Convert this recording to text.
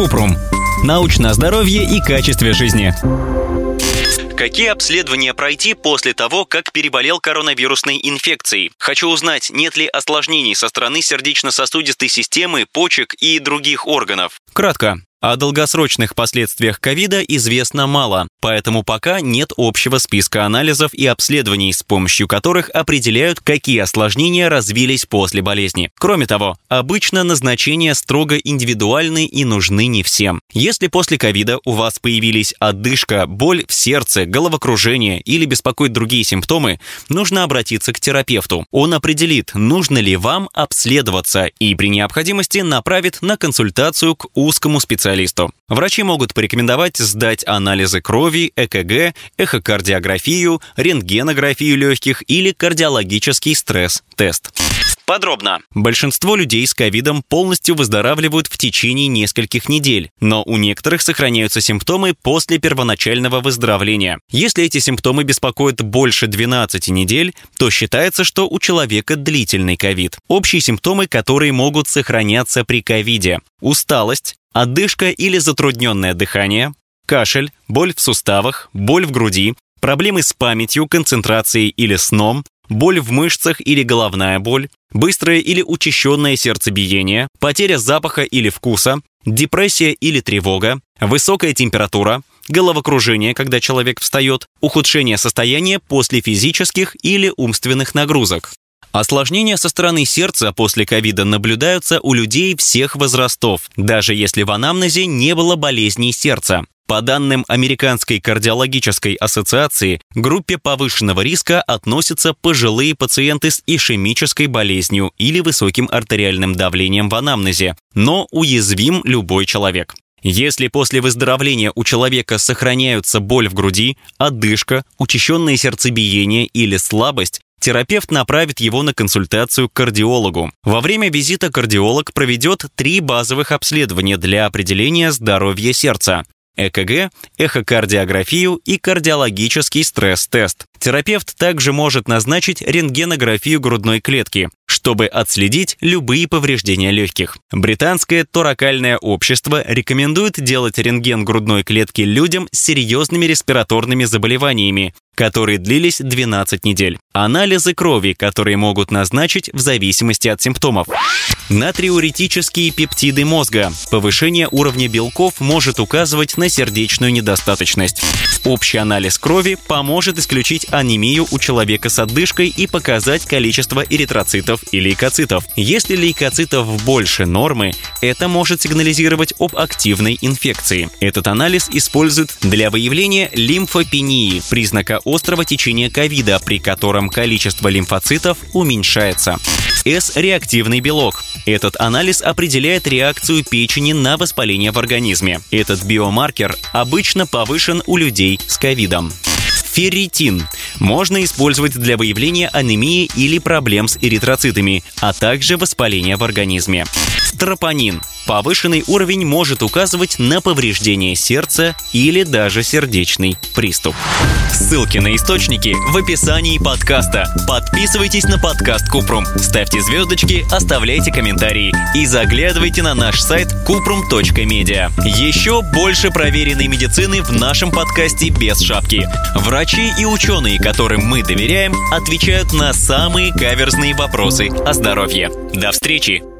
Купрум. Научное здоровье и качестве жизни. Какие обследования пройти после того, как переболел коронавирусной инфекцией? Хочу узнать, нет ли осложнений со стороны сердечно-сосудистой системы, почек и других органов. Кратко. О долгосрочных последствиях ковида известно мало, поэтому пока нет общего списка анализов и обследований, с помощью которых определяют, какие осложнения развились после болезни. Кроме того, обычно назначения строго индивидуальны и нужны не всем. Если после ковида у вас появились одышка, боль в сердце, головокружение или беспокоят другие симптомы, нужно обратиться к терапевту. Он определит, нужно ли вам обследоваться и при необходимости направит на консультацию к узкому специалисту специалисту. Врачи могут порекомендовать сдать анализы крови, ЭКГ, эхокардиографию, рентгенографию легких или кардиологический стресс-тест. Подробно. Большинство людей с ковидом полностью выздоравливают в течение нескольких недель, но у некоторых сохраняются симптомы после первоначального выздоровления. Если эти симптомы беспокоят больше 12 недель, то считается, что у человека длительный ковид. Общие симптомы, которые могут сохраняться при ковиде. Усталость, одышка или затрудненное дыхание, кашель, боль в суставах, боль в груди, проблемы с памятью, концентрацией или сном, боль в мышцах или головная боль, быстрое или учащенное сердцебиение, потеря запаха или вкуса, депрессия или тревога, высокая температура, головокружение, когда человек встает, ухудшение состояния после физических или умственных нагрузок. Осложнения со стороны сердца после ковида наблюдаются у людей всех возрастов, даже если в анамнезе не было болезней сердца. По данным Американской кардиологической ассоциации, к группе повышенного риска относятся пожилые пациенты с ишемической болезнью или высоким артериальным давлением в анамнезе, но уязвим любой человек. Если после выздоровления у человека сохраняются боль в груди, одышка, учащенное сердцебиение или слабость, терапевт направит его на консультацию к кардиологу. Во время визита кардиолог проведет три базовых обследования для определения здоровья сердца. ЭКГ, эхокардиографию и кардиологический стресс-тест. Терапевт также может назначить рентгенографию грудной клетки, чтобы отследить любые повреждения легких. Британское торакальное общество рекомендует делать рентген грудной клетки людям с серьезными респираторными заболеваниями, которые длились 12 недель. Анализы крови, которые могут назначить в зависимости от симптомов. Натриуретические пептиды мозга. Повышение уровня белков может указывать на сердечную недостаточность. Общий анализ крови поможет исключить анемию у человека с отдышкой и показать количество эритроцитов и лейкоцитов. Если лейкоцитов больше нормы, это может сигнализировать об активной инфекции. Этот анализ используют для выявления лимфопении, признака острого течения ковида, при котором количество лимфоцитов уменьшается. С-реактивный белок. Этот анализ определяет реакцию печени на воспаление в организме. Этот биомаркер обычно повышен у людей с ковидом. Ферритин можно использовать для выявления анемии или проблем с эритроцитами, а также воспаления в организме. Тропонин Повышенный уровень может указывать на повреждение сердца или даже сердечный приступ. Ссылки на источники в описании подкаста. Подписывайтесь на подкаст Купрум, ставьте звездочки, оставляйте комментарии и заглядывайте на наш сайт kuprum.media. Еще больше проверенной медицины в нашем подкасте без шапки. Врачи и ученые, которым мы доверяем, отвечают на самые каверзные вопросы о здоровье. До встречи!